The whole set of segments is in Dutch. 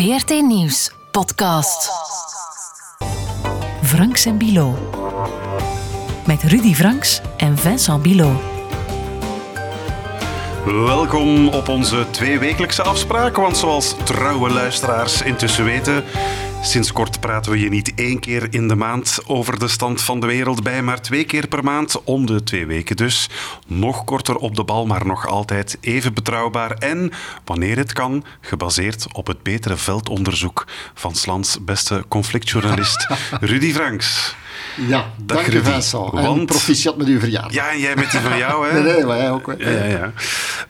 VRT Nieuws podcast. Franks en Bilo. Met Rudy Franks en Vincent Bilo. Welkom op onze tweewekelijkse afspraak, want zoals trouwe luisteraars intussen weten, sinds kort praten we je niet één keer in de maand over de stand van de wereld bij, maar twee keer per maand om de twee weken dus. Nog korter op de bal, maar nog altijd even betrouwbaar en, wanneer het kan, gebaseerd op het betere veldonderzoek van Slans beste conflictjournalist Rudy Franks. Ja, dank je. Vincent. En Want- proficiat met uw verjaardag. Ja, en jij met die van jou, hè? Nee, nee, maar jij ook. hè. Ja, ja, ja.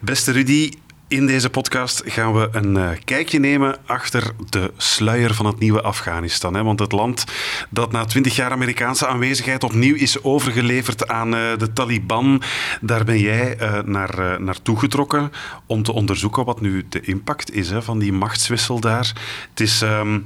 Beste Rudy, in deze podcast gaan we een eh, kijkje nemen achter de sluier van het nieuwe Afghanistan. Hè? Want het land dat na twintig jaar Amerikaanse aanwezigheid opnieuw is overgeleverd aan eh, de Taliban, daar ben jij eh, naar, naartoe getrokken om te onderzoeken wat nu de impact is hè, van die machtswissel daar. Het is... ehm,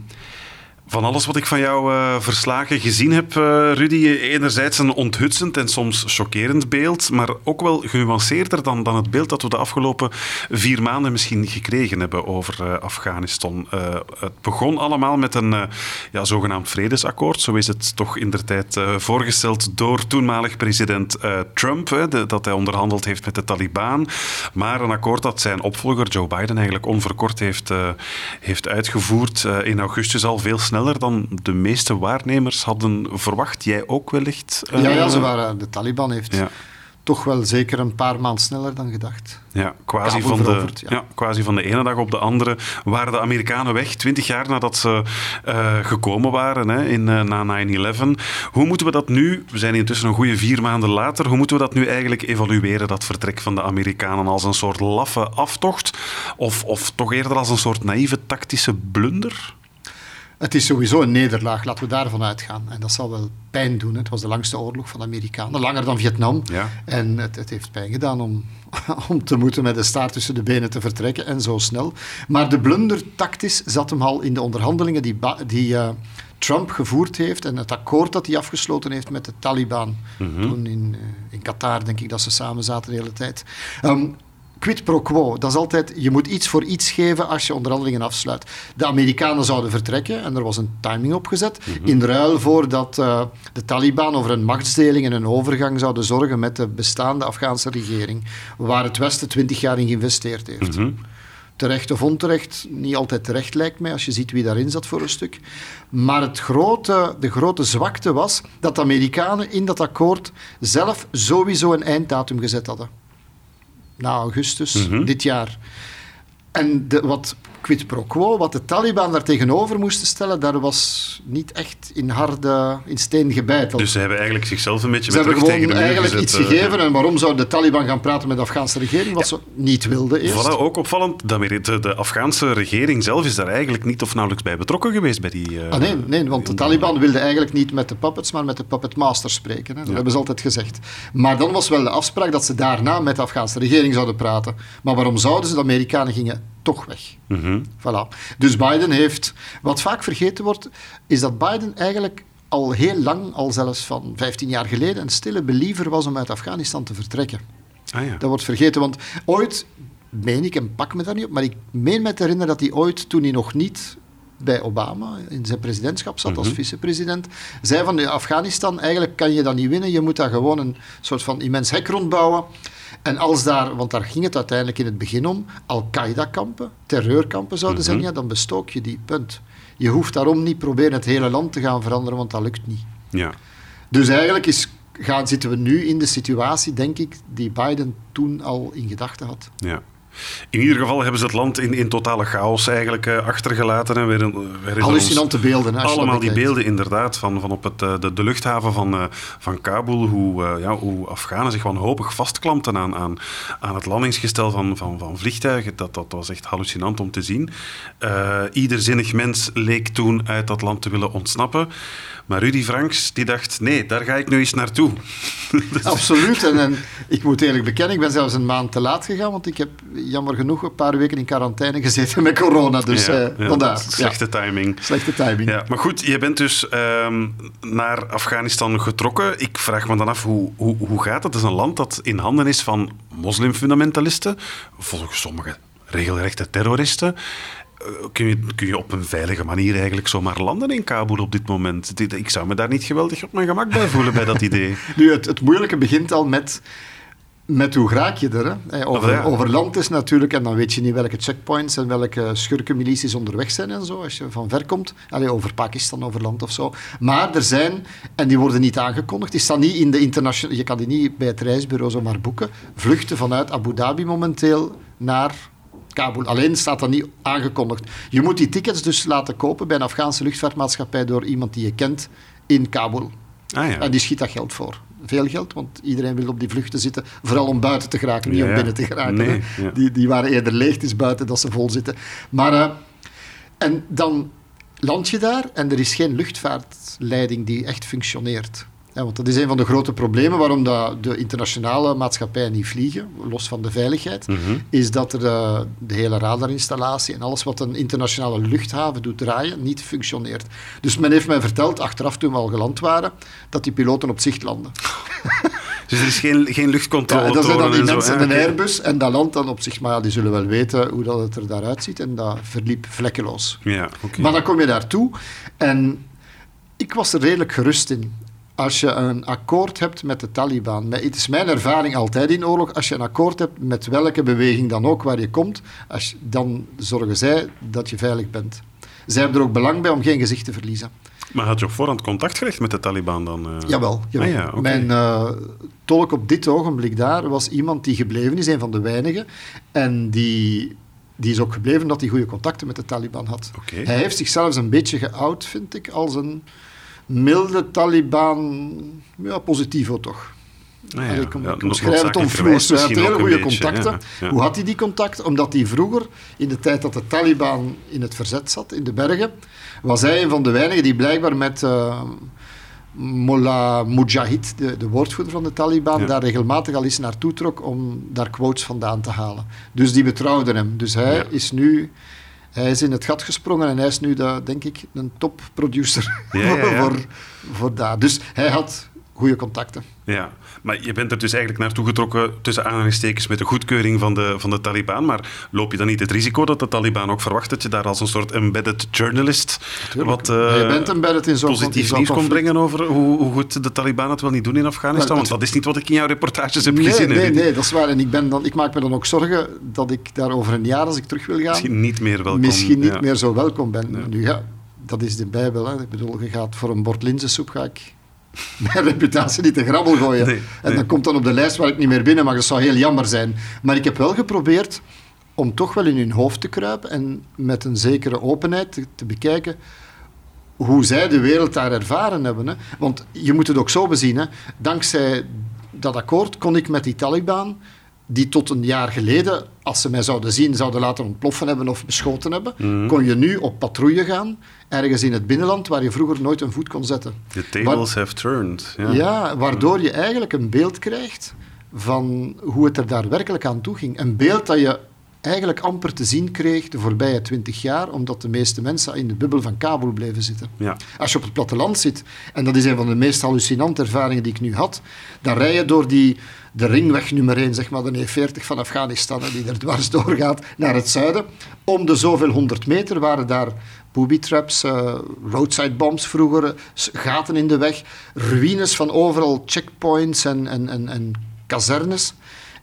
van alles wat ik van jouw eh, verslagen gezien heb, eh, Rudy, enerzijds een onthutsend en soms chockerend beeld, maar ook wel genuanceerder dan, dan het beeld dat we de afgelopen vier maanden misschien gekregen hebben over eh, Afghanistan. Het begon allemaal met een ja, zogenaamd vredesakkoord, zo is het toch in der tijd voorgesteld door toenmalig president Trump, de- dat hij onderhandeld heeft met de Taliban, maar een akkoord dat zijn opvolger Joe Biden eigenlijk onverkort heeft, heeft uitgevoerd in augustus al. Veel sneller dan de meeste waarnemers hadden verwacht. Jij ook wellicht? eh, Ja, ja, ze waren, de Taliban heeft Ja. toch wel zeker een paar maanden sneller dan gedacht. Ja, quasi van, de, ja. quasi van de ene dag op de andere waren de Amerikanen weg. Twintig jaar nadat ze eh, gekomen waren hè, in, eh, na 9-11. Hoe moeten we dat nu, we zijn intussen een goede vier maanden later, hoe moeten we dat nu eigenlijk evalueren, dat vertrek van de Amerikanen? Als een soort laffe aftocht? Of, of toch eerder als een soort naïeve tactische blunder? Het is sowieso een nederlaag, laten we daarvan uitgaan. En dat zal wel pijn doen. Het was de langste oorlog van de Amerikanen, langer dan Vietnam. Ja. En het, het heeft pijn gedaan om, om te moeten met de staart tussen de benen te vertrekken en zo snel. Maar de blunder tactisch zat hem al in de onderhandelingen die, die eh, Trump gevoerd heeft en het akkoord dat hij afgesloten heeft met de Taliban. Toen in, eh, in Qatar, denk ik, dat ze samen zaten de hele tijd. Ehm, Quid pro quo, dat is altijd, je moet iets voor iets geven als je onderhandelingen afsluit. De Amerikanen zouden vertrekken en er was een timing opgezet. In ruil voor dat eh, de Taliban over een machtsdeling en een overgang zouden zorgen met de bestaande Afghaanse regering, waar het Westen twintig jaar in geïnvesteerd heeft. Terecht of onterecht, niet altijd terecht lijkt mij, als je ziet wie daarin zat voor een stuk. Maar het grote, de grote zwakte was dat de Amerikanen in dat akkoord zelf sowieso een einddatum gezet hadden na augustus dit jaar. En de, wat quid pro quo, wat de Taliban daar tegenover moesten stellen, daar was niet echt in harde, in steen gebeiteld. Dus ze hebben eigenlijk zichzelf een beetje ze met hebben tegen de eigenlijk gezet, iets eh, gegeven. En waarom zou de Taliban gaan praten met de Afghaanse regering, wat ze niet wilden eerst? Voilà, ook opvallend, de, Ameri- de, de Afghaanse regering zelf is daar eigenlijk niet of nauwelijks bij betrokken geweest bij die... eh, Ah, nee, nee, want de Taliban wilden eigenlijk niet met de puppets, maar met de puppet masters spreken. Hè. Dat hebben ze altijd gezegd. Maar dan was wel de afspraak dat ze daarna met de Afghaanse regering zouden praten. Maar waarom zouden ze? De Amerikanen gingen toch weg. mhm. Voilà. Dus Biden heeft... Wat vaak vergeten wordt, is dat Biden eigenlijk al heel lang, al zelfs van 15 jaar geleden, een stille believer was om uit Afghanistan te vertrekken. Ah, ja. Dat wordt vergeten, want ooit, meen ik, en pak me daar niet op, maar ik meen me te herinneren dat hij ooit, toen hij nog niet bij Obama in zijn presidentschap zat als vicepresident, zei van "Ja, Afghanistan, eigenlijk kan je dat niet winnen, je moet daar gewoon een soort van immens hek rondbouwen. En als daar, want daar ging het uiteindelijk in het begin om, Al-Qaeda-kampen, terreurkampen zouden zijn, ja, dan bestook je die, punt. Je hoeft daarom niet proberen het hele land te gaan veranderen, want dat lukt niet. ja. Dus eigenlijk is, gaan, zitten we nu in de situatie, denk ik, die Biden toen al in gedachten had. Ja. In ieder geval hebben ze het land in, in totale chaos eigenlijk eh, achtergelaten. En weer, weer Hallucinante beelden. Allemaal die beelden inderdaad van, van op het, eh, de, de luchthaven van, eh, van Kabul. Hoe, eh, ja, hoe Afghanen zich wanhopig vastklampten aan, aan, aan het landingsgestel van, van, van vliegtuigen. Dat, dat was echt hallucinant om te zien. Eh, ieder zinnig mens leek toen uit dat land te willen ontsnappen. Maar Rudy Franks die dacht, nee, daar ga ik nu eens naartoe. Absoluut. En, en ik moet eerlijk bekennen, ik ben zelfs een maand te laat gegaan, want ik heb jammer genoeg een paar weken in quarantaine gezeten met corona. Dus Ja, eh, ja. Slechte Ja, timing. slechte timing. Ja, maar goed, je bent dus ehm, naar Afghanistan getrokken. Ik vraag me dan af, hoe, hoe, hoe gaat het? Het is een land dat in handen is van moslimfundamentalisten, volgens sommigen regelrechte terroristen. Eh, kun je, kun je op een veilige manier eigenlijk zomaar landen in Kabul op dit moment? Ik zou me daar niet geweldig op mijn gemak bij voelen bij dat idee. Nu, het, het moeilijke begint al met, met hoe raak je er. Hè? Eh, Over, ja. over land is natuurlijk, en dan weet je niet welke checkpoints en welke schurkenmilities onderweg zijn en zo, als je van ver komt. Allee, over Pakistan, over land of zo. Maar er zijn, en die worden niet aangekondigd, die staan niet in de internationale, je kan die niet bij het reisbureau zomaar boeken, vluchten vanuit Abu Dhabi momenteel naar Kabul. Alleen staat dat niet aangekondigd. Je moet die tickets dus laten kopen bij een Afghaanse luchtvaartmaatschappij door iemand die je kent in Kabul. Ah ja. En die schiet dat geld voor. Veel geld, want iedereen wil op die vluchten zitten. Vooral om buiten te geraken, niet Ja, om binnen te geraken. Nee, hè. ja. Die, die waren eerder leeg, is buiten dat ze vol zitten. Maar, eh, en dan land je daar en er is geen luchtvaartleiding die echt functioneert. Ja, want dat is een van de grote problemen waarom dat de internationale maatschappijen niet vliegen, los van de veiligheid, Mhm. is dat er eh, de hele radarinstallatie en alles wat een internationale luchthaven doet draaien, niet functioneert. Dus men heeft mij verteld, achteraf toen we al geland waren, dat die piloten op zicht landen. Dus er is geen, geen luchtcontrole Ja, dat zijn dan die mensen in een. Airbus en dat landt dan op zich. Maar ja, die zullen wel weten hoe dat het er daaruit ziet en dat verliep vlekkeloos. Ja. Maar dan kom je daartoe en ik was er redelijk gerust in. Als je een akkoord hebt met de Taliban, met- het is mijn ervaring altijd in oorlog, als je een akkoord hebt met welke beweging dan ook waar je komt, als dan zorgen zij dat je veilig bent. Zij hebben er ook belang bij om geen gezicht te verliezen. Maar had je op voorhand contact gelegd met de Taliban dan? eh? Jawel. jawel. Ah ja, oké. Mijn eh, tolk op dit ogenblik daar was iemand die gebleven is, een van de weinigen. En die, die is ook gebleven omdat hij goede contacten met de Taliban had. Hij heeft zichzelf een beetje geout, vind ik, als een milde Taliban, ja, positivo toch. Ah ja, ik, ja, omschrijf het noodzakelijkerwijs omvloers. Hij had hele goede contacten. ja, ja. Hoe had hij die contacten? Omdat hij vroeger, in de tijd dat de Taliban in het verzet zat, in de bergen, was hij een van de weinigen die blijkbaar met eh Mullah Mujahid, de, de woordvoerder van de Taliban, daar regelmatig al eens naartoe trok om daar quotes vandaan te halen. Dus die betrouwden hem. Dus hij is nu... Hij is in het gat gesprongen en hij is nu, de, denk ik, een topproducer Ja, ja, ja. voor, voor daar. Dus hij had goede contacten. Ja, maar je bent er dus eigenlijk naartoe getrokken tussen aanhalingstekens met de goedkeuring van de, van de Taliban. Maar loop je dan niet het risico dat de Taliban ook verwacht dat je daar als een soort embedded journalist wat eh, je bent embedded in positief nieuws kon conflict. brengen over hoe, hoe goed de Taliban het wel niet doen in Afghanistan? Wel, Want dat is niet wat ik in jouw reportages heb Nee, gezien. nee, nee, dat is waar. En ik, ben dan, ik maak me dan ook zorgen dat ik daar over een jaar, als ik terug wil gaan, Misschien niet meer welkom. misschien niet ja. meer zo welkom ben. Ja. Nu ja, dat is de Bijbel. Hè. Ik bedoel, je gaat voor een bord linzensoep, ga ik mijn reputatie niet te grabbel gooien. Nee, en nee. dat komt dan op de lijst waar ik niet meer binnen mag. Dat zou heel jammer zijn. Maar ik heb wel geprobeerd om toch wel in hun hoofd te kruipen en met een zekere openheid te, te bekijken hoe zij de wereld daar ervaren hebben. Hè. Want je moet het ook zo bezien. Hè. Dankzij dat akkoord kon ik met die Taliban, die tot een jaar geleden, als ze mij zouden zien, zouden laten ontploffen hebben of beschoten hebben, Mhm. kon je nu op patrouille gaan, ergens in het binnenland waar je vroeger nooit een voet kon zetten. The tables have turned. Ja. Ja, waardoor je eigenlijk een beeld krijgt van hoe het er daar werkelijk aan toe ging. Een beeld dat je eigenlijk amper te zien kreeg de voorbije twintig jaar, omdat de meeste mensen in de bubbel van Kabul bleven zitten. Ja. Als je op het platteland zit, en dat is een van de meest hallucinante ervaringen die ik nu had, dan rij je door die, de ringweg nummer 1, zeg maar de E40 van Afghanistan, die er dwars doorgaat naar het zuiden. Om de zoveel honderd meter waren daar booby traps, eh, roadside bombs vroeger, gaten in de weg, ruïnes van overal, checkpoints en, en, en, en kazernes.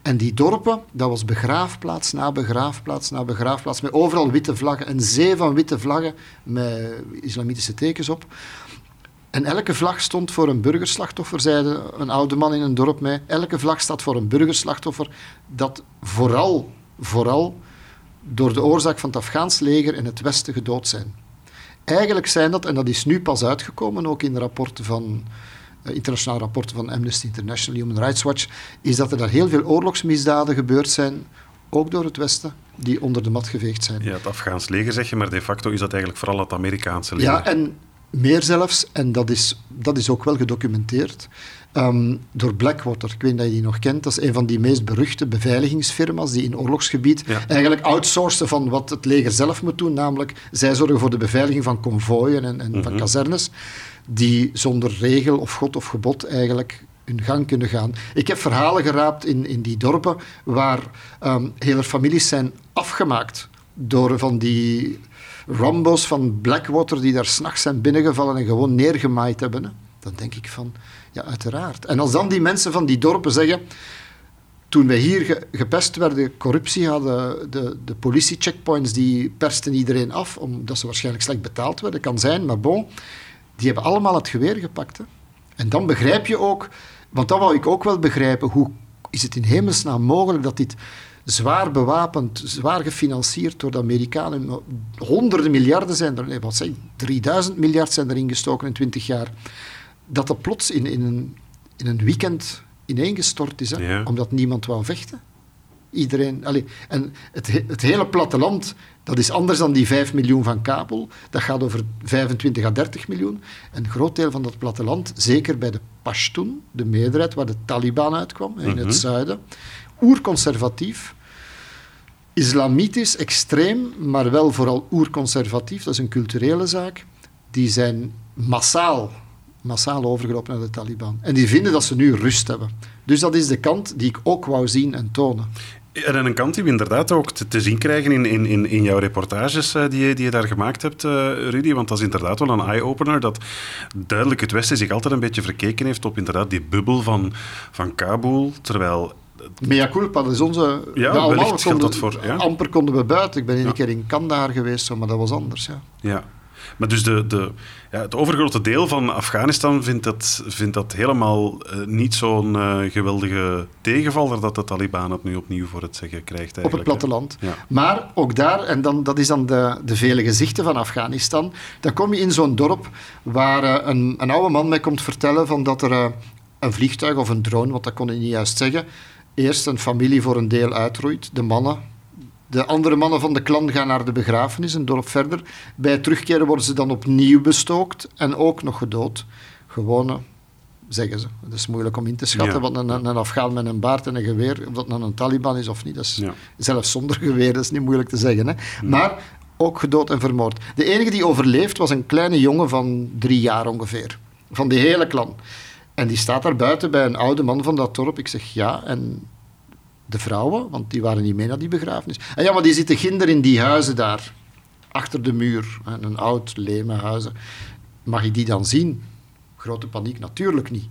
En die dorpen, dat was begraafplaats na begraafplaats na begraafplaats, met overal witte vlaggen, een zee van witte vlaggen met islamitische tekens op. En elke vlag stond voor een burgerslachtoffer, zei een oude man in een dorp mij. Elke vlag staat voor een burgerslachtoffer dat vooral, vooral door de oorzaak van het Afghaans leger in het Westen gedood zijn. Eigenlijk zijn dat, en dat is nu pas uitgekomen, ook in de rapporten van, internationale rapporten van Amnesty International, Human Rights Watch, is dat er daar heel veel oorlogsmisdaden gebeurd zijn, ook door het Westen, die onder de mat geveegd zijn. ja, het Afghaans leger zeg je, maar de facto is dat eigenlijk vooral het Amerikaanse leger. Ja, en meer zelfs, en dat is, dat is ook wel gedocumenteerd, ehm, door Blackwater. Ik weet niet dat je die nog kent. Dat is een van die meest beruchte beveiligingsfirma's die in oorlogsgebied Ja. eigenlijk outsourcen van wat het leger zelf moet doen. Namelijk, zij zorgen voor de beveiliging van konvooien en, en van Mhm. kazernes, die zonder regel of god of gebod eigenlijk hun gang kunnen gaan. Ik heb verhalen geraapt in, in die dorpen waar ehm, hele families zijn afgemaakt door van die Rambo's van Blackwater die daar s'nachts zijn binnengevallen en gewoon neergemaaid hebben. Dan denk ik van, ja, uiteraard. En als dan die mensen van die dorpen zeggen, toen wij hier gepest werden, corruptie hadden, de, de politie-checkpoints die persten iedereen af, omdat ze waarschijnlijk slecht betaald werden, kan zijn, maar bon, die hebben allemaal het geweer gepakt. En dan begrijp je ook, want dat wou ik ook wel begrijpen, hoe is het in hemelsnaam mogelijk dat dit zwaar bewapend, zwaar gefinancierd door de Amerikanen, honderden miljarden zijn er, wat zeg 3000 miljard zijn erin gestoken in 20 jaar, dat dat plots in, in, een, in een weekend ineengestort is, hè, omdat niemand wou vechten. Iedereen, allez, en het, het hele platteland, dat is anders dan die 5 miljoen van Kabul. Dat gaat over 25 à 30 miljoen. Een groot deel van dat platteland, zeker bij de Pashtun, de meerderheid waar de Taliban uitkwam, in het mhm. zuiden, oerconservatief, islamitisch, extreem, maar wel vooral oerconservatief, dat is een culturele zaak, die zijn massaal massaal overgelopen naar de Taliban. En die vinden dat ze nu rust hebben. Dus dat is de kant die ik ook wou zien en tonen. En een kant die we inderdaad ook te, zien krijgen in, in, in jouw reportages uh, die, je, die je daar gemaakt hebt, uh, Rudy. Want dat is inderdaad wel een eye-opener. Dat duidelijk het Westen zich altijd een beetje verkeken heeft op inderdaad die bubbel van, van Kabul. Terwijl Mea culpa, dat is onze... Ja, allemaal konden, dat voor. Ja? Amper konden we buiten. Ik ben een keer in Kandahar geweest, maar dat was anders. Ja. ja. Maar dus de, de, ja, het overgrote deel van Afghanistan vindt dat, vindt dat helemaal uh, niet zo'n uh, geweldige tegenvaller dat de Taliban het nu opnieuw voor het zeggen krijgt. Op het platteland. Ja. Maar ook daar, en dan, dat is dan de, de vele gezichten van Afghanistan, dan kom je in zo'n dorp waar uh, een, een oude man mij komt vertellen van dat er een vliegtuig of een drone, want dat kon hij niet juist zeggen, eerst een familie voor een deel uitroeit. De mannen, de andere mannen van de klan gaan naar de begrafenis, een dorp verder. Bij terugkeren worden ze dan opnieuw bestookt en ook nog gedood. Gewone, zeggen ze. Het is moeilijk om in te schatten, want een, een Afghaan met een baard en een geweer, of dat nou een Taliban is of niet, dat is, zelfs zonder geweer, dat is niet moeilijk te zeggen. Hè. Maar ook gedood en vermoord. De enige die overleeft was een kleine jongen van drie jaar ongeveer. Van die hele klan. En die staat daar buiten bij een oude man van dat dorp. Ik zeg ja, en de vrouwen, want die waren niet mee naar die begrafenis. En ja, maar die zitten ginder in die huizen daar, achter de muur, een oud leme huizen. Mag ik die dan zien? Grote paniek, natuurlijk niet.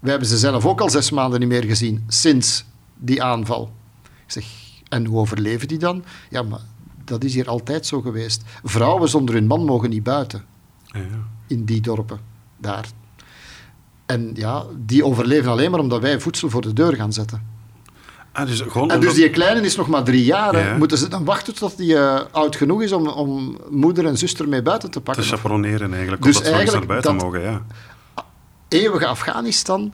We hebben ze zelf ook al zes maanden niet meer gezien, sinds die aanval. Ik zeg, en hoe overleven die dan? Ja, maar dat is hier altijd zo geweest. Vrouwen zonder hun man mogen niet buiten. Ja, ja. In die dorpen, daar. En ja, die overleven alleen maar omdat wij voedsel voor de deur gaan zetten. Ah, dus en dus die kleine is nog maar drie jaar. Moeten ze dan wachten tot hij uh, oud genoeg is om, om moeder en zuster mee buiten te pakken? Te chaperoneren eigenlijk, dus omdat ze naar buiten mogen, ja. Eeuwige Afghanistan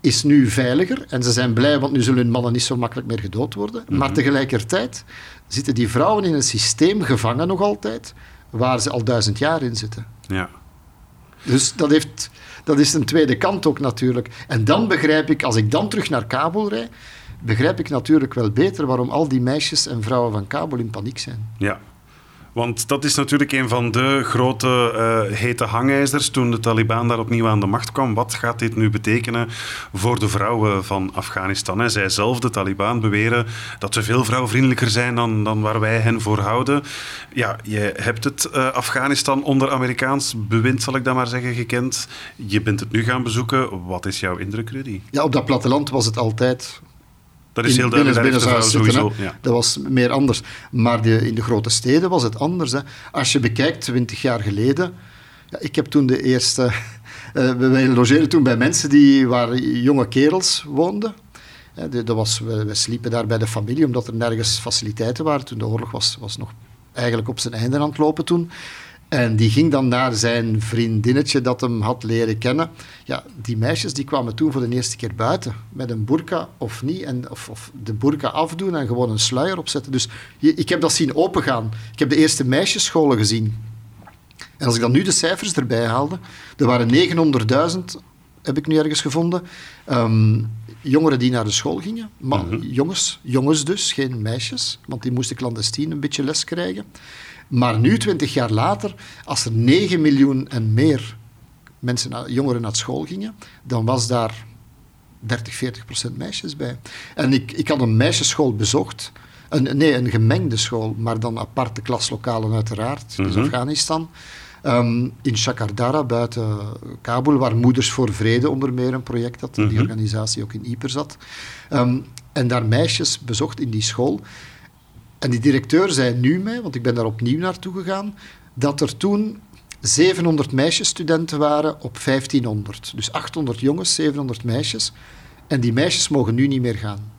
is nu veiliger en ze zijn blij, want nu zullen hun mannen niet zo makkelijk meer gedood worden. Maar mhm. tegelijkertijd zitten die vrouwen in een systeem gevangen nog altijd, waar ze al duizend jaar in zitten. Ja. Dus dat, heeft, dat is een tweede kant ook natuurlijk. En dan begrijp ik, als ik dan terug naar Kabul rijd, begrijp ik natuurlijk wel beter waarom al die meisjes en vrouwen van Kabul in paniek zijn. Ja, want dat is natuurlijk een van de grote uh, hete hangijzers toen de Taliban daar opnieuw aan de macht kwam. Wat gaat dit nu betekenen voor de vrouwen van Afghanistan? Hè? Zij zelf, de Taliban, beweren dat ze veel vrouwvriendelijker zijn dan, dan waar wij hen voor houden. Ja, je hebt het uh, Afghanistan onder Amerikaans bewind, zal ik dat maar zeggen, gekend. Je bent het nu gaan bezoeken. Wat is jouw indruk, Rudy? Ja, op dat platteland was het altijd dat is heel duidelijk. sowieso, ja. Dat was meer anders. Maar de, in de grote steden was het anders. Hè. Als je bekijkt, twintig jaar geleden... Ja, ik heb toen de eerste... Uh, wij logeerden toen bij mensen die, waar jonge kerels woonden. Ja, de, dat was, we, we, sliepen daar bij de familie, omdat er nergens faciliteiten waren. Toen de oorlog was, was nog eigenlijk op zijn einde aan het lopen toen. En die ging dan naar zijn vriendinnetje dat hem had leren kennen. Ja, die meisjes die kwamen toen voor de eerste keer buiten. Met een burka of niet. En, of, of de burka afdoen en gewoon een sluier opzetten. Dus ik heb dat zien opengaan. Ik heb de eerste meisjesscholen gezien. En als ik dan nu de cijfers erbij haalde. Er waren 900.000, heb ik nu ergens gevonden. Ehm, jongeren die naar de school gingen. Maar mhm. jongens, jongens dus, geen meisjes. Want die moesten clandestien een beetje les krijgen. Maar nu, twintig jaar later, als er 9 miljoen en meer mensen, jongeren naar school gingen, dan was daar 30, 40 procent meisjes bij. En ik, ik had een meisjesschool bezocht, Een, nee, een gemengde school, maar dan aparte klaslokalen uiteraard. Dus Mhm. Afghanistan. Ehm, in Shakardara, buiten Kabul, waar Moeders voor Vrede onder meer een project had. Die Mhm. organisatie ook in Ypres zat. Ehm, en daar meisjes bezocht in die school. En die directeur zei nu mij, want ik ben daar opnieuw naartoe gegaan, dat er toen 700 meisjesstudenten waren op 1500. Dus 800 jongens, 700 meisjes. En die meisjes mogen nu niet meer gaan.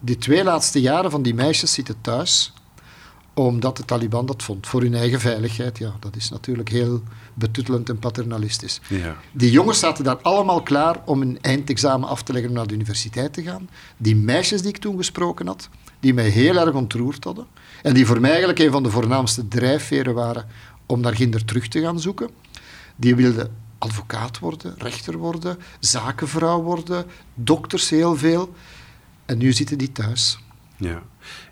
Die twee laatste jaren van die meisjes zitten thuis, omdat de Taliban dat vond. Voor hun eigen veiligheid, ja, dat is natuurlijk heel betuttelend en paternalistisch. Ja. Die jongens zaten daar allemaal klaar om een eindexamen af te leggen om naar de universiteit te gaan. Die meisjes die ik toen gesproken had, die mij heel erg ontroerd hadden. En die voor mij eigenlijk een van de voornaamste drijfveren waren om naar Ginder terug te gaan zoeken. Die wilden advocaat worden, rechter worden, zakenvrouw worden, dokters heel veel. En nu zitten die thuis. Ja.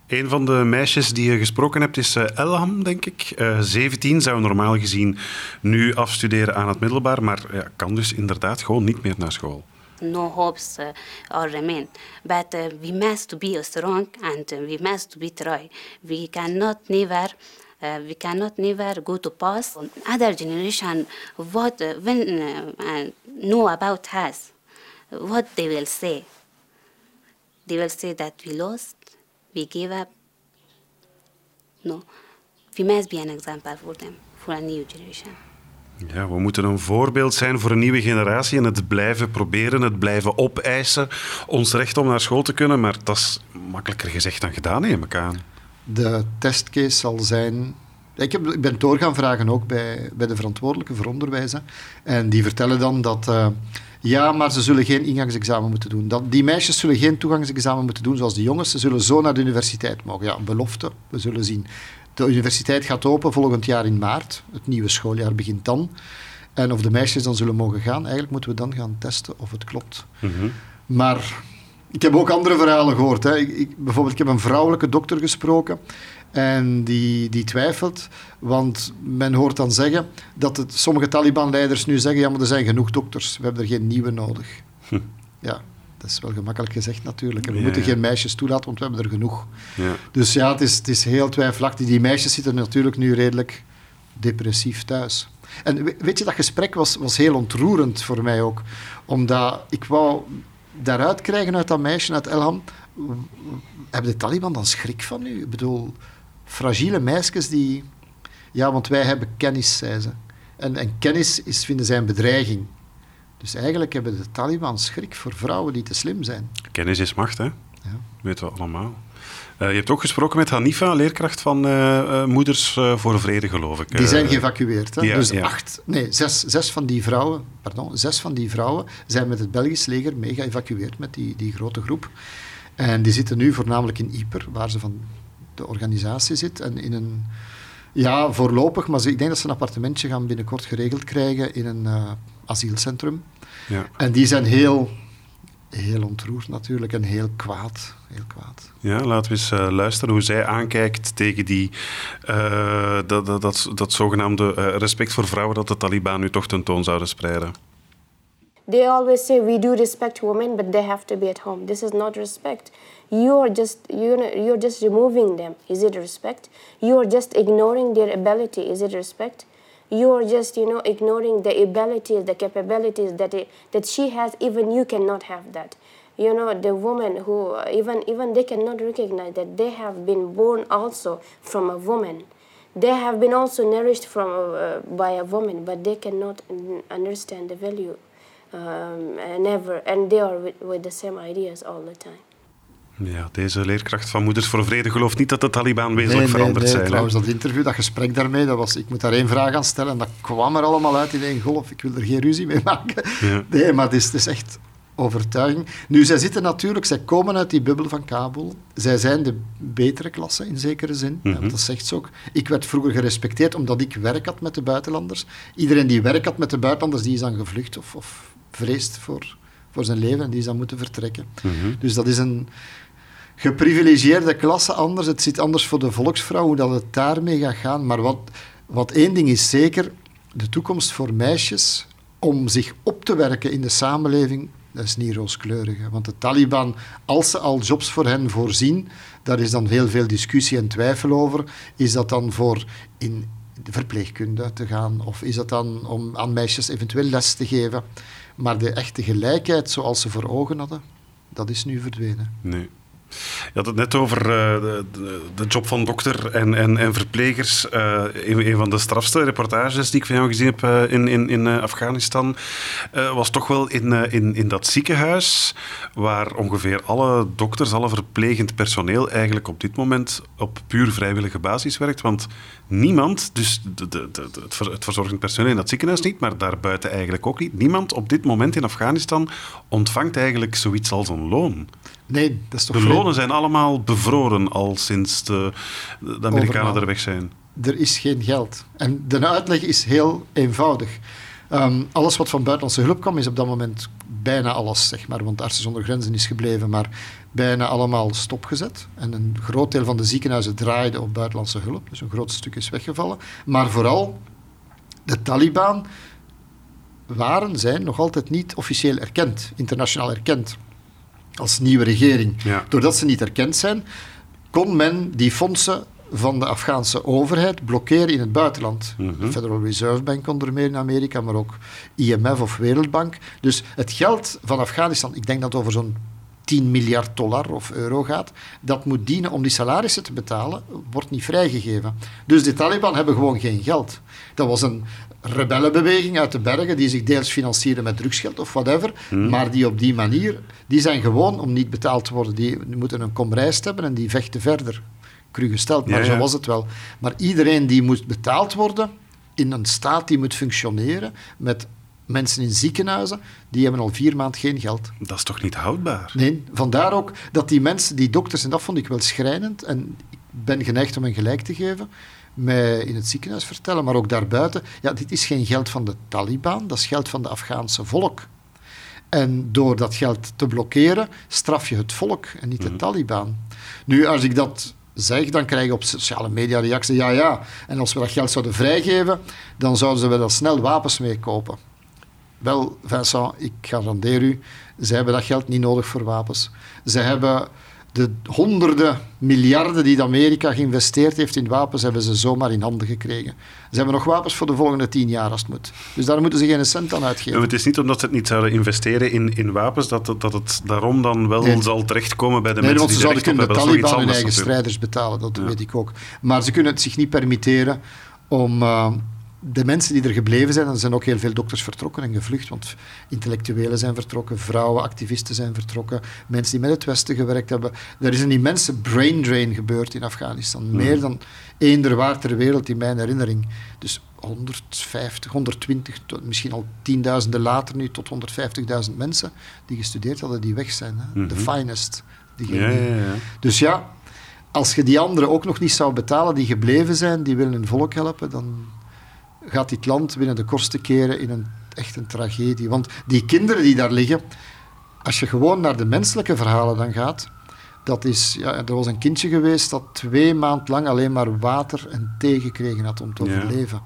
Een van de meisjes die je gesproken hebt is eh, Elham, denk ik. Eh 17 zou normaal gezien nu afstuderen aan het middelbaar, maar kan dus inderdaad gewoon niet meer naar school. No hopes uh, or remain. But uh, we must be strong and uh, we must be try. We cannot never. Uh, we cannot never go to past other generation what uh, when uh, know about us what they will say they will say that we lost we gave up no we must be an example for them for a new generation Ja, we moeten een voorbeeld zijn voor een nieuwe generatie en het blijven proberen, het blijven opeisen, ons recht om naar school te kunnen. Maar dat is makkelijker gezegd dan gedaan, neem ik aan. De testcase zal zijn. Ik, heb, ik ben het door gaan vragen ook bij, bij de verantwoordelijke voor onderwijs. En die vertellen dan dat. eh, ja, maar ze zullen geen ingangsexamen moeten doen. Dat, die meisjes zullen geen toegangsexamen moeten doen zoals de jongens. Ze zullen zo naar de universiteit mogen. Ja, belofte. We zullen zien. De universiteit gaat open volgend jaar in maart. Het nieuwe schooljaar begint dan. En of de meisjes dan zullen mogen gaan, eigenlijk moeten we dan gaan testen of het klopt. Mhm. Maar ik heb ook andere verhalen gehoord. Hè. Ik, ik- bijvoorbeeld, ik heb een vrouwelijke dokter gesproken. En die, die twijfelt, want men hoort dan zeggen dat het, sommige Taliban-leiders nu zeggen: ja, maar er zijn genoeg dokters, we hebben er geen nieuwe nodig. Hm. Ja, dat is wel gemakkelijk gezegd natuurlijk. En we Ja, moeten geen meisjes toelaten, want we hebben er genoeg. Ja. Dus ja, het is, het is heel twijfelachtig. Die meisjes zitten natuurlijk nu redelijk depressief thuis. En we- weet je, dat gesprek was, was heel ontroerend voor mij ook. Omdat ik wou daaruit krijgen uit dat meisje, uit Elham... Hebben de Taliban dan schrik van u? Ik bedoel, fragiele meisjes die... Ja, want wij hebben kennis, zei ze. En, en kennis is, vinden zij een bedreiging. Dus eigenlijk hebben de Taliban schrik voor vrouwen die te slim zijn. Kennis is macht, hè? Ja. Weten we allemaal. Eh, je hebt ook gesproken met Hanifa, leerkracht van eh, eh, Moeders voor Vrede, geloof ik. Die zijn geëvacueerd. Hè? ja, dus ja. acht, nee, zes, zes van die vrouwen, pardon, zes van die vrouwen zijn met het Belgisch leger mee geëvacueerd met die, die grote groep. En die zitten nu voornamelijk in Yper, waar ze van de organisatie zit. En in een, ja, voorlopig, maar ze, ik denk dat ze een appartementje gaan binnenkort geregeld krijgen in een asielcentrum. Ja. En die zijn heel, heel ontroerd natuurlijk en heel kwaad. Heel kwaad. Ja, laten we eens eh, luisteren hoe zij aankijkt tegen die, eh, dat, dat, dat, dat zogenaamde eh, respect voor vrouwen dat de Taliban nu toch tentoon zouden spreiden. They always say we do respect women, but they have to be at home. This is not respect. You're just you know, you're just removing them. Is it respect? You're just ignoring their ability. Is it respect? You're just you know ignoring the abilities, the capabilities that it, that she has. Even you cannot have that. You know the woman who uh, even even they cannot recognize that they have been born also from a woman. They have been also nourished from uh, by a woman, but they cannot understand the value um, and never, and they are with, with the same ideas all the time. Ja, deze leerkracht van Moeders voor Vrede gelooft niet dat de Taliban wezenlijk veranderd zijn. hè? Trouwens, dat interview, dat gesprek daarmee, dat was, ik moet daar één vraag aan stellen en dat kwam er allemaal uit in één golf. Ik wil er geen ruzie mee maken. Ja. Nee, maar het is, het is echt overtuiging. Nu, zij zitten natuurlijk, zij komen uit die bubbel van Kabul. Zij zijn de betere klasse in zekere zin. Mhm. Dat zegt ze ook. Ik werd vroeger gerespecteerd omdat ik werk had met de buitenlanders. Iedereen die werk had met de buitenlanders, die is dan gevlucht of, of vreest voor, voor zijn leven en die is dan moeten vertrekken. Mhm. Dus dat is een geprivilegieerde klasse anders. Het zit anders voor de volksvrouw, hoe dat het daarmee gaat gaan. Maar wat, wat één ding is zeker, de toekomst voor meisjes om zich op te werken in de samenleving Dat is niet rooskleurig. Hè. Want de Taliban, als ze al jobs voor hen voorzien, daar is dan heel veel discussie en twijfel over. Is dat dan voor in de verpleegkunde te gaan? Of is dat dan om aan meisjes eventueel les te geven? Maar de echte gelijkheid zoals ze voor ogen hadden, dat is nu verdwenen. Nee. Je had het net over uh, de, de, job van dokter en, en, en verplegers. Uh, een, van de strafste reportages die ik van jou gezien heb uh, in, in, in Afghanistan was toch wel in, in, in dat ziekenhuis waar ongeveer alle dokters, alle verplegend personeel eigenlijk op dit moment op puur vrijwillige basis werkt. Want niemand, dus de, de, de, het verzorgend personeel in dat ziekenhuis niet, maar daarbuiten eigenlijk ook niet, niemand op dit moment in Afghanistan ontvangt eigenlijk zoiets als een loon. Nee, dat is toch De lonen zijn allemaal bevroren al sinds de, de Amerikanen er weg zijn. Er is geen geld. En de uitleg is heel eenvoudig. Ehm, alles wat van buitenlandse hulp kwam, is op dat moment bijna alles, zeg maar, want Artsen zonder Grenzen is gebleven, maar bijna allemaal stopgezet. En een groot deel van de ziekenhuizen draaide op buitenlandse hulp, dus een groot stuk is weggevallen. Maar vooral de Taliban waren, zijn nog altijd niet officieel erkend, internationaal erkend als nieuwe regering. Doordat ze niet erkend zijn, kon men die fondsen van de Afghaanse overheid blokkeren in het buitenland. Mhm. De Federal Reserve Bank onder meer in Amerika, maar ook IMF of Wereldbank. Dus het geld van Afghanistan, ik denk dat over zo'n 10 miljard dollar of euro gaat, dat moet dienen om die salarissen te betalen, wordt niet vrijgegeven. Dus de Taliban hebben gewoon geen geld. Dat was een rebellenbeweging uit de bergen die zich deels financieren met drugsgeld of whatever, hmm. maar die op die manier, die zijn gewoon om niet betaald te worden. Die moeten een komrijst hebben en die vechten verder. Cru gesteld, maar zo was het wel. Maar iedereen die moet betaald worden in een staat die moet functioneren met mensen in ziekenhuizen, die hebben al vier maanden geen geld. Dat is toch niet houdbaar? Nee, vandaar ook dat die mensen, die dokters, en dat vond ik wel schrijnend, en ik ben geneigd om hen gelijk te geven, mij in het ziekenhuis vertellen, maar ook daarbuiten. Ja, dit is geen geld van de Taliban, dat is geld van de Afghaanse volk. En door dat geld te blokkeren, straf je het volk en niet de mhm. Taliban. Nu, als ik dat zeg, dan krijg je op sociale media reacties, ja, ja. En als we dat geld zouden vrijgeven, dan zouden ze wel snel wapens meekopen. Wel, Vincent, ik garandeer u, ze hebben dat geld niet nodig voor wapens. Ze hebben de honderden miljarden die Amerika geïnvesteerd heeft in wapens, hebben ze zomaar in handen gekregen. Ze hebben nog wapens voor de volgende tien jaar als het moet. Dus daar moeten ze geen cent aan uitgeven. het is niet omdat ze het niet zouden investeren in, in wapens, dat, dat het daarom dan wel zal terechtkomen bij de nee, mensen die ze zouden kunnen de Taliban hun eigen strijders betalen, dat weet ik ook. Maar ze kunnen het zich niet permitteren om... Uh, de mensen die er gebleven zijn, er zijn ook heel veel dokters vertrokken en gevlucht, want intellectuelen zijn vertrokken, vrouwen, activisten zijn vertrokken, mensen die met het Westen gewerkt hebben. Er is een immense brain drain gebeurd in Afghanistan. Hmm. Meer dan eender waar ter wereld in mijn herinnering. Dus 150, 120, misschien al tienduizenden later nu, tot 150.000 mensen die gestudeerd hadden, die weg zijn. De mm finest. Die ja, ja, ja. Dus ja, als je die anderen ook nog niet zou betalen, die gebleven zijn, die willen hun volk helpen, dan gaat dit land binnen de kortste keren in een echt een tragedie. Want die kinderen die daar liggen, als je gewoon naar de menselijke verhalen dan gaat, dat is, ja, er was een kindje geweest dat twee maanden lang alleen maar water en thee gekregen had om te overleven.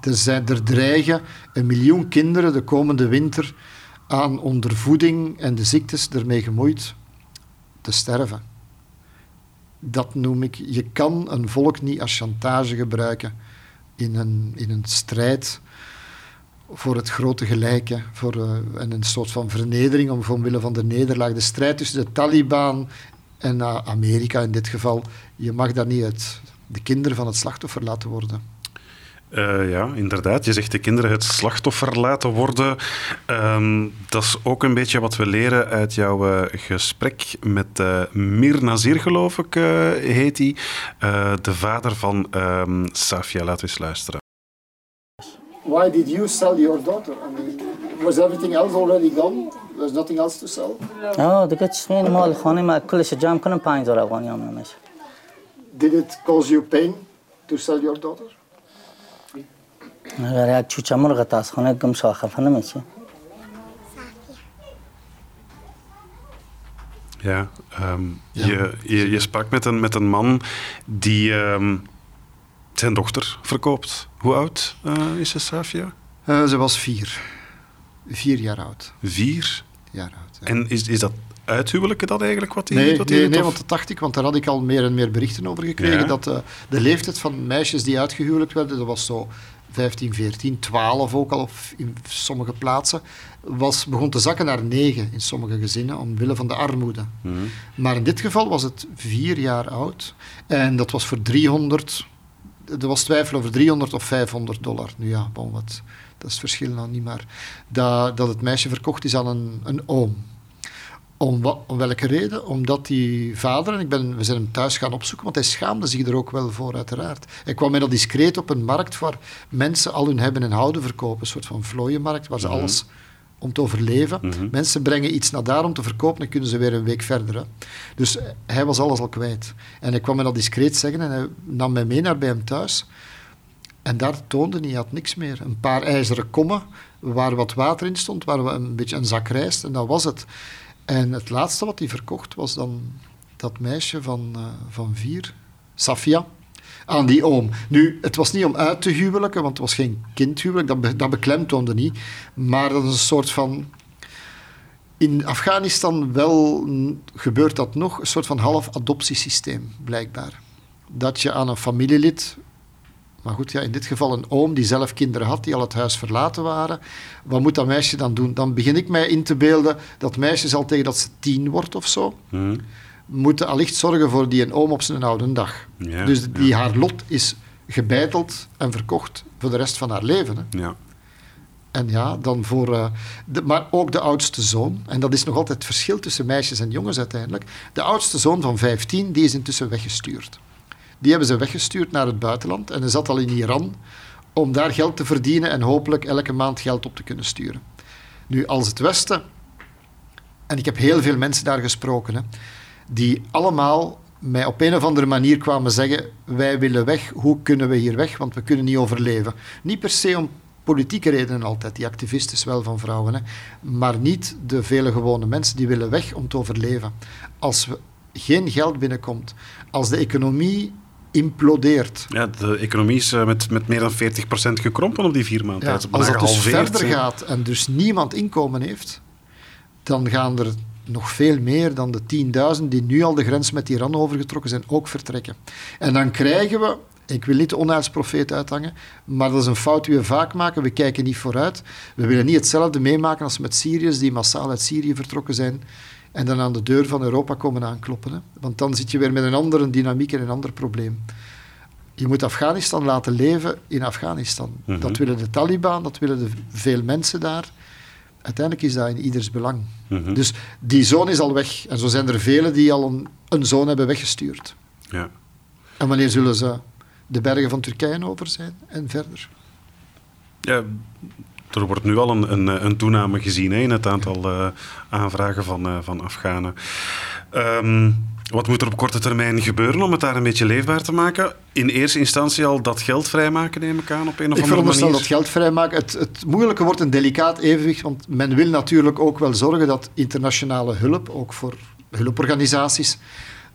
Er, zijn, er dreigen een miljoen kinderen de komende winter aan ondervoeding en de ziektes ermee gemoeid te sterven. Dat noem ik, je kan een volk niet als chantage gebruiken in een, in een strijd voor het grote gelijke voor, uh, en een soort van vernedering om, omwille van de nederlaag. De strijd tussen de Taliban en uh, Amerika in dit geval, je mag daar niet het, de kinderen van het slachtoffer laten worden. Uh, ja, inderdaad. Je zegt de kinderen het slachtoffer laten worden. Uh, dat is ook een beetje wat we leren uit jouw uh, gesprek met uh, Mir Nazir, geloof ik, heet hij. de vader van um, Safia. Laten we eens luisteren. Why did you sell your daughter? I mean, was everything else already gone? There's nothing else to sell? No, دیگه چیزی مال خانه ما کلش جمع کنم 5000 افغانی هم Did it cause you pain to sell your daughter? Gari çuça mırgı tasxana kim şahafını? Ja, um, ja. Je, je, je, sprak met een, met een man die ehm, zijn dochter verkoopt. Hoe oud eh, is ze, Safia? Eh, ze was vier. Vier jaar oud. Vier? Jaar oud. En is, is dat uithuwelijken dat eigenlijk wat hij nee. Nee, nee, want dat dacht ik, want daar had ik al meer en meer berichten over gekregen, dat eh, de leeftijd van meisjes die uitgehuwelijkt werden, dat was zo 15, 14, 12 ook al in sommige plaatsen, was, begon te zakken naar 9 in sommige gezinnen, omwille van de armoede. Mhm. Maar in dit geval was het vier jaar oud en dat was voor 300, er was twijfel over 300 of 500 dollar. Nu ja, bon, wat, dat is het verschil nou niet, maar dat, dat het meisje verkocht is aan een, een oom. Om, wa- om welke reden? Omdat die vader, en ik ben, we zijn hem thuis gaan opzoeken, want hij schaamde zich er ook wel voor, uiteraard. Hij kwam dat discreet op een markt waar mensen al hun hebben en houden verkopen. Een soort van vlooienmarkt, waar ze alles om te overleven. Mhm. Mensen brengen iets naar daar om te verkopen en kunnen ze weer een week verder. Hè. Dus eh, hij was alles al kwijt. En hij kwam me dat discreet zeggen en hij nam mij mee naar bij hem thuis. En daar toonde hij, hij had niks meer. Een paar ijzeren kommen waar wat water in stond, waar we een beetje een zak rijst en dat was het. En het laatste wat hij verkocht was dan dat meisje van, eh, van vier, Safia, aan die oom. Nu, het was niet om uit te huwelijken, want het was geen kindhuwelijk, dat, dat beklemtoonde niet. Maar dat is een soort van... In Afghanistan wel gebeurt dat nog, een soort van half adoptiesysteem, blijkbaar. Dat je aan een familielid maar goed, ja, in dit geval een oom die zelf kinderen had, die al het huis verlaten waren. Wat moet dat meisje dan doen? Dan begin ik mij in te beelden dat meisje zal tegen dat ze tien wordt of zo, Mhm. moeten allicht zorgen voor die een oom op zijn oude dag. Ja, dus die ja. haar lot is gebeiteld en verkocht voor de rest van haar leven. Hè. Ja. En ja, dan voor. eh, de, maar ook de oudste zoon. En dat is nog altijd het verschil tussen meisjes en jongens uiteindelijk. De oudste zoon van 15, die is intussen weggestuurd. Die hebben ze weggestuurd naar het buitenland. En hij zat al in Iran om daar geld te verdienen en hopelijk elke maand geld op te kunnen sturen. Nu, als het Westen. En ik heb heel veel mensen daar gesproken, hè, die allemaal mij op een of andere manier kwamen zeggen: Wij willen weg, hoe kunnen we hier weg? Want we kunnen niet overleven. Niet per se om politieke redenen altijd, die activisten wel van vrouwen, hè, maar niet de vele gewone mensen die willen weg om te overleven. Als we geen geld binnenkomt, als de economie implodeert, ja, de economie is eh, met, met meer dan 40% gekrompen op die vier maanden ja. Het als dat bijna dus verder gaat en dus niemand inkomen heeft, dan gaan er nog veel meer dan de 10.000 die nu al de grens met Iran overgetrokken zijn, ook vertrekken. En dan krijgen we, ik wil niet de onheilsprofeet uithangen, maar dat is een fout die we vaak maken, we kijken niet vooruit. We willen niet hetzelfde meemaken als met Syriërs die massaal uit Syrië vertrokken zijn en dan aan de deur van Europa komen aankloppen. Hè. Want dan zit je weer met een andere dynamiek en een ander probleem. Je moet Afghanistan laten leven in Afghanistan. Mhm. Dat willen de Taliban, dat willen de veel mensen daar. Uiteindelijk is dat in ieders belang. Mhm. Dus die zoon is al weg. En zo zijn er velen die al een, een zoon hebben weggestuurd. Ja. En wanneer zullen ze de bergen van Turkije over zijn en verder? Ja, er wordt nu al een, een, een toename gezien hè, in het aantal eh, aanvragen van, eh, van Afghanen. Ehm, wat moet er op korte termijn gebeuren om het daar een beetje leefbaar te maken? In eerste instantie al dat geld vrijmaken, neem ik aan, op een of Ik andere veronderstel manier. dat geld vrijmaken. Het, het moeilijke wordt een delicaat evenwicht, want men wil natuurlijk ook wel zorgen dat internationale hulp, ook voor hulporganisaties,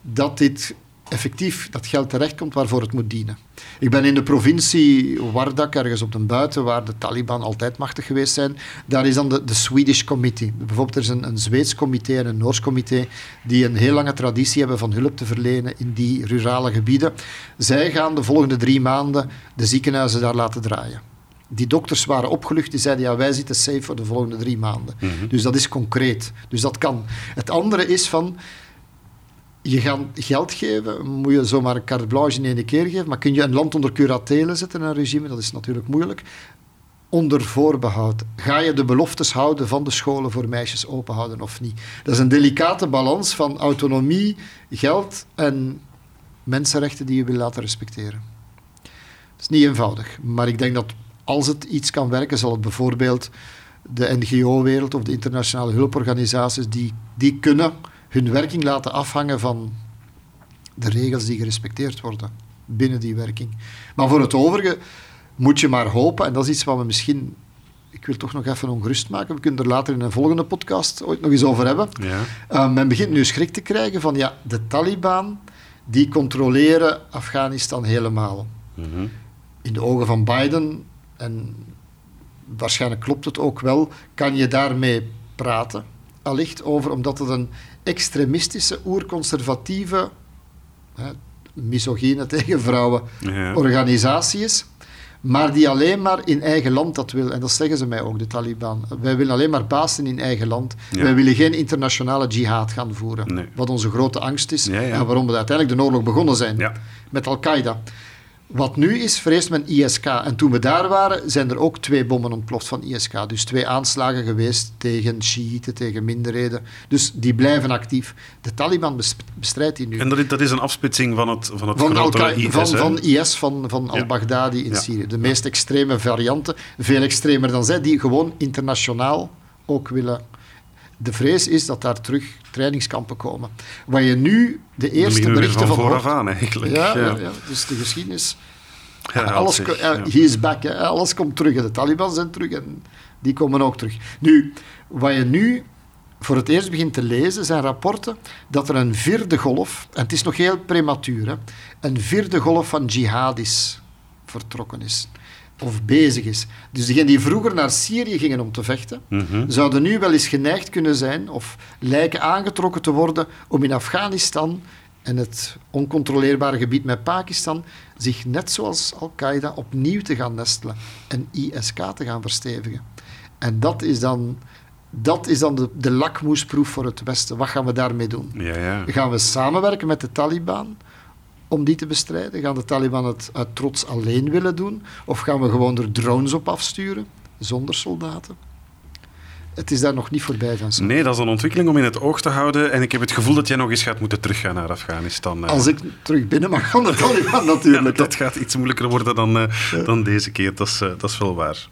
dat dit effectief dat geld terechtkomt waarvoor het moet dienen. Ik ben in de provincie Wardak, ergens op de buiten, waar de Taliban altijd machtig geweest zijn. Daar is dan de, de Swedish Committee. Bijvoorbeeld, er is een, een Zweeds comité en een Noors comité die een heel lange traditie hebben van hulp te verlenen in die rurale gebieden. Zij gaan de volgende drie maanden de ziekenhuizen daar laten draaien. Die dokters waren opgelucht, die zeiden ja, wij zitten safe voor de volgende drie maanden. Dus dat is concreet. Dus dat kan. Het andere is van, je gaat geld geven, moet je zomaar een carte blanche in één keer geven, maar kun je een land onder curatele zetten, een regime, dat is natuurlijk moeilijk, onder voorbehoud. Ga je de beloftes houden van de scholen voor meisjes openhouden of niet? Dat is een delicate balans van autonomie, geld en mensenrechten die je wil laten respecteren. Dat is niet eenvoudig, maar ik denk dat als het iets kan werken, zal het bijvoorbeeld de NGO-wereld of de internationale hulporganisaties, die, die kunnen hun werking laten afhangen van de regels die gerespecteerd worden binnen die werking. Maar voor het overige moet je maar hopen, en dat is iets wat we misschien, ik wil toch nog even ongerust maken, we kunnen er later in een volgende podcast ooit nog eens over hebben. Ja. Uh, men begint nu schrik te krijgen van, ja, de Taliban, die controleren Afghanistan helemaal. Mhm. In de ogen van Biden, en waarschijnlijk klopt het ook wel, kan je daarmee praten. allicht over omdat het een extremistische, oerconservatieve, hè, misogyne tegen vrouwen, Ja. organisatie is. Maar die alleen maar in eigen land dat wil. En dat zeggen ze mij ook, de Taliban. Wij willen alleen maar bazen in eigen land. Ja. Wij willen geen internationale jihad gaan voeren. Nee. Wat onze grote angst is. Ja. En waarom we uiteindelijk de oorlog begonnen zijn. Met Al-Qaeda. Wat nu is, vreest men ISK. En toen we daar waren, zijn er ook twee bommen ontploft van ISK. Dus twee aanslagen geweest tegen Shiiten, tegen minderheden. Dus die blijven actief. De Taliban bes- bestrijdt die nu. En dat is, een afsplitsing van het, van het Van, grotere IS, van, IS, van, van al-Baghdadi in Ja. Syrië. De meest extreme varianten, veel extremer dan zij, die gewoon internationaal ook willen. De vrees is dat daar terug trainingskampen komen. Waar je nu de eerste berichten van van vooraf hoort. aan, eigenlijk. Ja, Ja. ja. ja, dus de geschiedenis. Herhaalt alles, zich, ko- ja. he is back. Alles komt terug. De Taliban zijn terug en die komen ook terug. Nu, wat je nu voor het eerst begint te lezen, zijn rapporten dat er een vierde golf, en het is nog heel prematuur, hè, een vierde golf van jihadis vertrokken is. Of bezig is. Dus diegenen die vroeger naar Syrië gingen om te vechten, Mhm. zouden nu wel eens geneigd kunnen zijn of lijken aangetrokken te worden om in Afghanistan en het oncontroleerbare gebied met Pakistan zich net zoals Al-Qaeda opnieuw te gaan nestelen en ISK te gaan verstevigen. En dat is dan, dat is dan de, de lakmoesproef voor het Westen. Wat gaan we daarmee doen? Ja, ja. Gaan we samenwerken met de Taliban om die te bestrijden? Gaan de Taliban het uit trots alleen willen doen? Of gaan we gewoon er drones op afsturen, zonder soldaten? Het is daar nog niet voorbij van. Nee, dat is een ontwikkeling om in het oog te houden. En ik heb het gevoel dat jij nog eens gaat moeten teruggaan naar Afghanistan. eh. Als ik terug binnen mag van de Taliban Ja, natuurlijk. dat gaat iets moeilijker worden dan, eh, dan deze keer. Dat is, eh, dat is wel waar.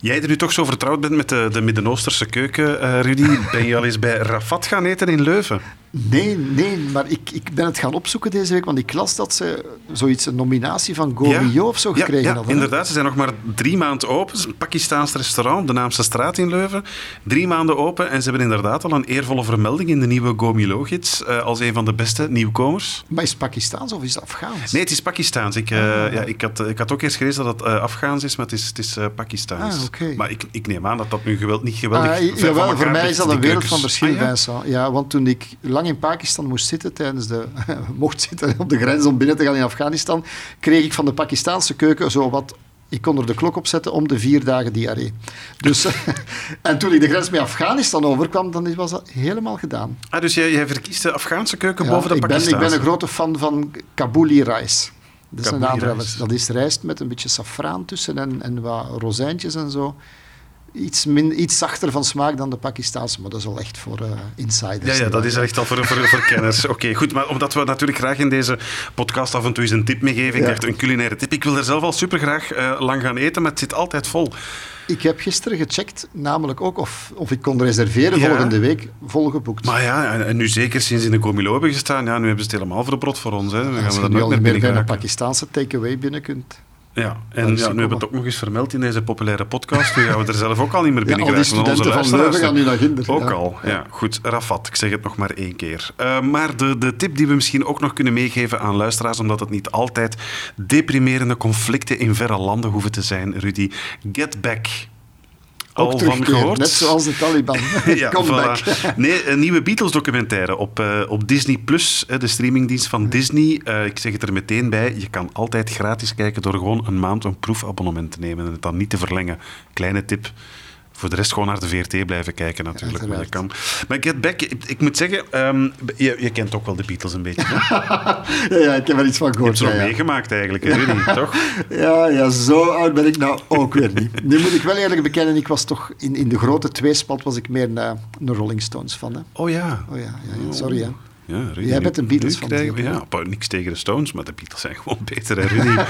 Jij die nu toch zo vertrouwd bent met de, de Midden-Oosterse keuken, eh, Rudy, ben je al eens bij Rafat gaan eten in Leuven? Nee, nee, maar ik, ik ben het gaan opzoeken deze week, want ik las dat ze zoiets, een nominatie van Gomio of zo Ja, gekregen ja, hadden. hè? inderdaad. Ze zijn nog maar drie maanden open. Het is een Pakistaans restaurant, de Naamse straat in Leuven. Drie maanden open en ze hebben inderdaad al een eervolle vermelding in de nieuwe Gomilo-gids eh, als een van de beste nieuwkomers. Maar is het Pakistaans of is het Afghaans? Nee, het is Pakistaans. Ik, eh, Ah. ja, ik, had, ik had ook eerst gelezen dat het eh, Afghaans is, maar het is, het is eh, Pakistaans. Ah. Maar ik, ik neem aan dat dat nu geweld, niet geweldig Ah, ver van jawel, voor mij is dat een wereld van verschil, Ah, ja? Ja, want toen ik lang in Pakistan moest zitten, tijdens de, mocht zitten op de grens om binnen te gaan in Afghanistan, kreeg ik van de Pakistaanse keuken zo wat... Ik kon er de klok op zetten om de vier dagen diarree. Dus, en toen ik de grens met Afghanistan overkwam, dan was dat helemaal gedaan. Ah, dus jij, jij verkiest de Afghaanse keuken Ja, boven de ben, ik Pakistaanse? ben een grote fan van Kabuli rice. Dat is een Kabuli. Dat is rijst met een beetje safraan tussen en, en wat rozijntjes en zo. Iets, min, iets zachter van smaak dan de Pakistaanse, maar dat is wel echt voor eh, insiders. Ja, ja, dat is echt al voor, voor, voor kenners. Oké, goed. Maar omdat we natuurlijk graag in deze podcast af en toe eens een tip meegeven, ik Ja. een culinaire tip. Ik wil er zelf al super graag lang gaan eten, maar het zit altijd vol. Ik heb gisteren gecheckt, namelijk ook of, of ik kon reserveren Ja. volgende week, volgeboekt. Maar ja, en, en nu zeker sinds in de Comilo hebben gestaan, ja, nu hebben ze het helemaal verbrot voor ons. Hè. Dan gaan Als we je nu al meer bij een. Pakistaanse takeaway binnen kunt. Ja, en is ja, nu hebben we het ook nog eens vermeld in deze populaire podcast. Nu gaan we er zelf ook al niet meer Ja, binnen al die geraken, onze van. Leuven gaan nu naar Ginder. Ook Ja. al, ja. Goed, Rafat, ik zeg het nog maar één keer. Uh, maar de, de tip die we misschien ook nog kunnen meegeven aan luisteraars, omdat het niet altijd deprimerende conflicten in verre landen hoeven te zijn, Rudy. Get Back. Ook Al van gehoord? net zoals de Taliban. Ja, Comeback. voilà. Nee, een nieuwe Beatles-documentaire op, eh, op Disney+, Plus, de streamingdienst van Disney. Eh, ik zeg het er meteen bij, je kan altijd gratis kijken door gewoon een maand een proefabonnement te nemen en het dan niet te verlengen. Kleine tip. Voor de rest gewoon naar de VRT blijven kijken natuurlijk. Maar, je kan. maar Get Back, ik, ik moet zeggen, ehm, je, je kent ook wel de Beatles een beetje. Ja, ja, ik heb er iets van Je hebt gehoord. ze ja, ja. meegemaakt eigenlijk, hè, Rudy, toch? Ja, ja, zo oud ben ik nou ook weer niet. Nu moet ik wel eerlijk bekennen, ik was toch in, in de grote tweespalt was ik meer een, een Rolling Stones fan. Hè. Oh ja. Oh ja, ja, ja, sorry hè. Ja, Rudy, Jij bent een Beatles fan? Ja, niks tegen de Stones, maar de Beatles zijn gewoon beter, hè, Rudy.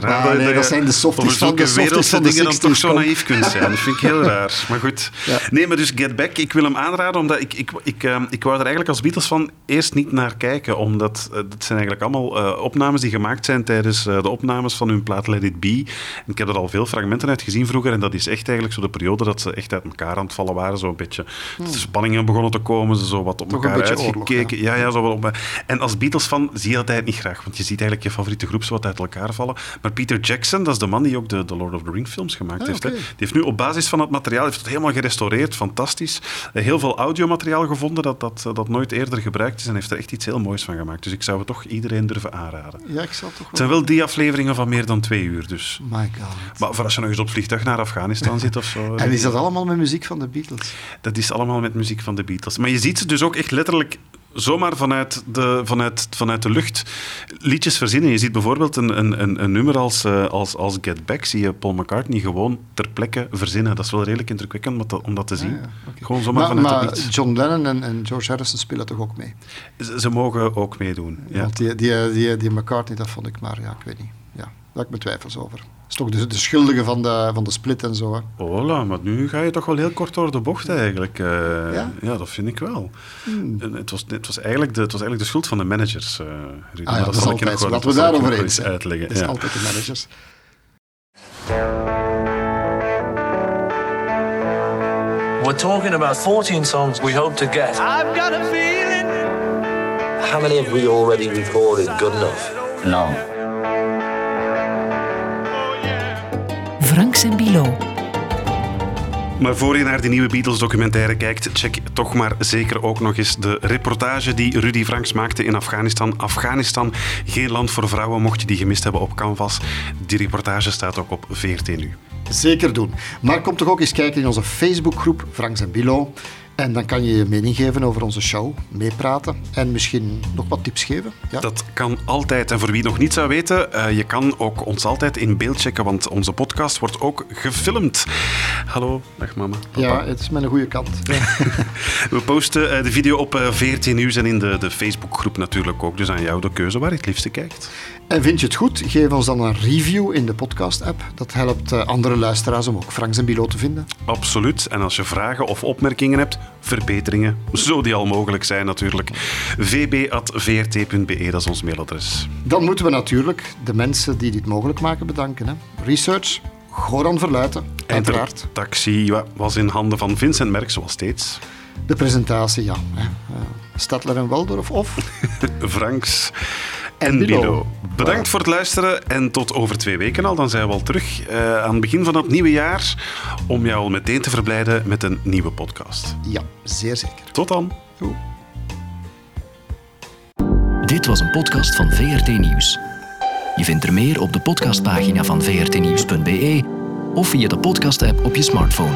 Raar Ah, nee, dat zijn de softies van de softies van de dingen dan toch 60s zo naïef kunt zijn. Dat vind ik heel raar. Maar goed. Ja. Nee, maar dus Get Back, ik wil hem aanraden, omdat ik, ik, ik, eh, ik wou er eigenlijk als Beatles van eerst niet naar kijken, omdat uh, het zijn eigenlijk allemaal uh, opnames die gemaakt zijn tijdens uh, de opnames van hun plaat Let It Be. En ik heb er al veel fragmenten uit gezien vroeger, en dat is echt eigenlijk zo de periode dat ze echt uit elkaar aan het vallen waren, zo een beetje. De spanningen begonnen te komen, ze zo wat op Toch elkaar oorlog, Ja, ja, zo wel op. En als Beatles-fan zie je dat eigenlijk niet graag, want je ziet eigenlijk je favoriete groep zo wat uit elkaar vallen. Maar Peter Jackson, dat is de man die ook de, de Lord of the Rings films gemaakt Ah, heeft. Hè. Die heeft nu op basis van het materiaal heeft het helemaal gerestaureerd, fantastisch. Eh, Heel veel audiomateriaal gevonden dat, dat, dat nooit eerder gebruikt is en heeft er echt iets heel moois van gemaakt. Dus ik zou het toch iedereen durven aanraden. Ja, ik zal toch wel... Het zijn wel die afleveringen van meer dan twee uur, dus. My god. Maar voor als je nog eens op het vliegtuig naar Afghanistan zit of zo. En is dat allemaal met muziek van de Beatles? Dat is allemaal met muziek van de Beatles. Maar je ziet ze dus ook echt letterlijk zomaar vanuit de, vanuit, vanuit de lucht liedjes verzinnen. Je ziet bijvoorbeeld een, een, een, een nummer als, eh, als, als Get Back, zie je Paul McCartney gewoon ter plekke verzinnen. Dat is wel redelijk indrukwekkend om dat, om dat te zien. ja. Gewoon zomaar Maar, vanuit maar het niets. John Lennon en, en George Harrison spelen toch ook mee? Ze, ze mogen ook meedoen. Ja. Want die, die, die, die McCartney, dat vond ik maar, ja, ik weet niet. Daar heb ik mijn twijfels over. is toch de, de schuldige van de, van de split en zo. Hè. Hola, maar nu ga je toch wel heel kort door de bocht eigenlijk. Eh, Ja? Hmm. ja? dat vind ik wel. En Het, was, het, was eigenlijk de, het was eigenlijk de schuld van de managers. Ah ja, Maar dat is zal ik je altijd zo. Laten we dat daarover eens zijn. uitleggen. Dat is ja. altijd de managers. We're talking about 14 songs we hope to get. I've got a feeling. How many have we already recorded good enough? No. Franks en Bilo. Maar voor je naar die nieuwe Beatles documentaire kijkt, check toch maar zeker ook nog eens de reportage die Rudy Franks maakte in Afghanistan. Afghanistan, geen land voor vrouwen, mocht je die gemist hebben op Canvas. Die reportage staat ook op VRT nu. Zeker doen. Maar kom toch ook eens kijken in onze Facebookgroep Franks en Bilo. En dan kan je je mening geven over onze show, meepraten en misschien nog wat tips geven. Ja? Dat kan altijd. En voor wie nog niet zou weten, eh, je kan ook ons altijd in beeld checken, want onze podcast wordt ook gefilmd. Hallo, dag mama. papa. ja, het is een goede kant. We posten eh, de video op eh, VRT Nieuws en in de, de Facebookgroep natuurlijk ook. Dus aan jou de keuze waar je het liefste kijkt. En vind je het goed? Geef ons dan een review in de podcast-app. Dat helpt andere luisteraars om ook Franks en Bilo te vinden. Absoluut. En als je vragen of opmerkingen hebt, verbeteringen, zo die al mogelijk zijn natuurlijk. vb.vrt.be, dat is ons mailadres. Dan moeten we natuurlijk de mensen die dit mogelijk maken bedanken. Hè. Research, Goran Verluiten, En uiteraard. de taxi was in handen van Vincent Merck, zoals steeds. De presentatie, ja. Hè. Eh, Stadler en Waldorf of... Franks en. Bilo. Bedankt voor het luisteren en tot over twee weken al. Dan zijn we al terug eh, aan het begin van het nieuwe jaar om jou al meteen te verblijden met een nieuwe podcast. Ja, zeer zeker. Tot dan. Goed. Dit was een podcast van VRT Nieuws. Je vindt er meer op de podcastpagina van vrtnieuws.be of via de podcast-app op je smartphone.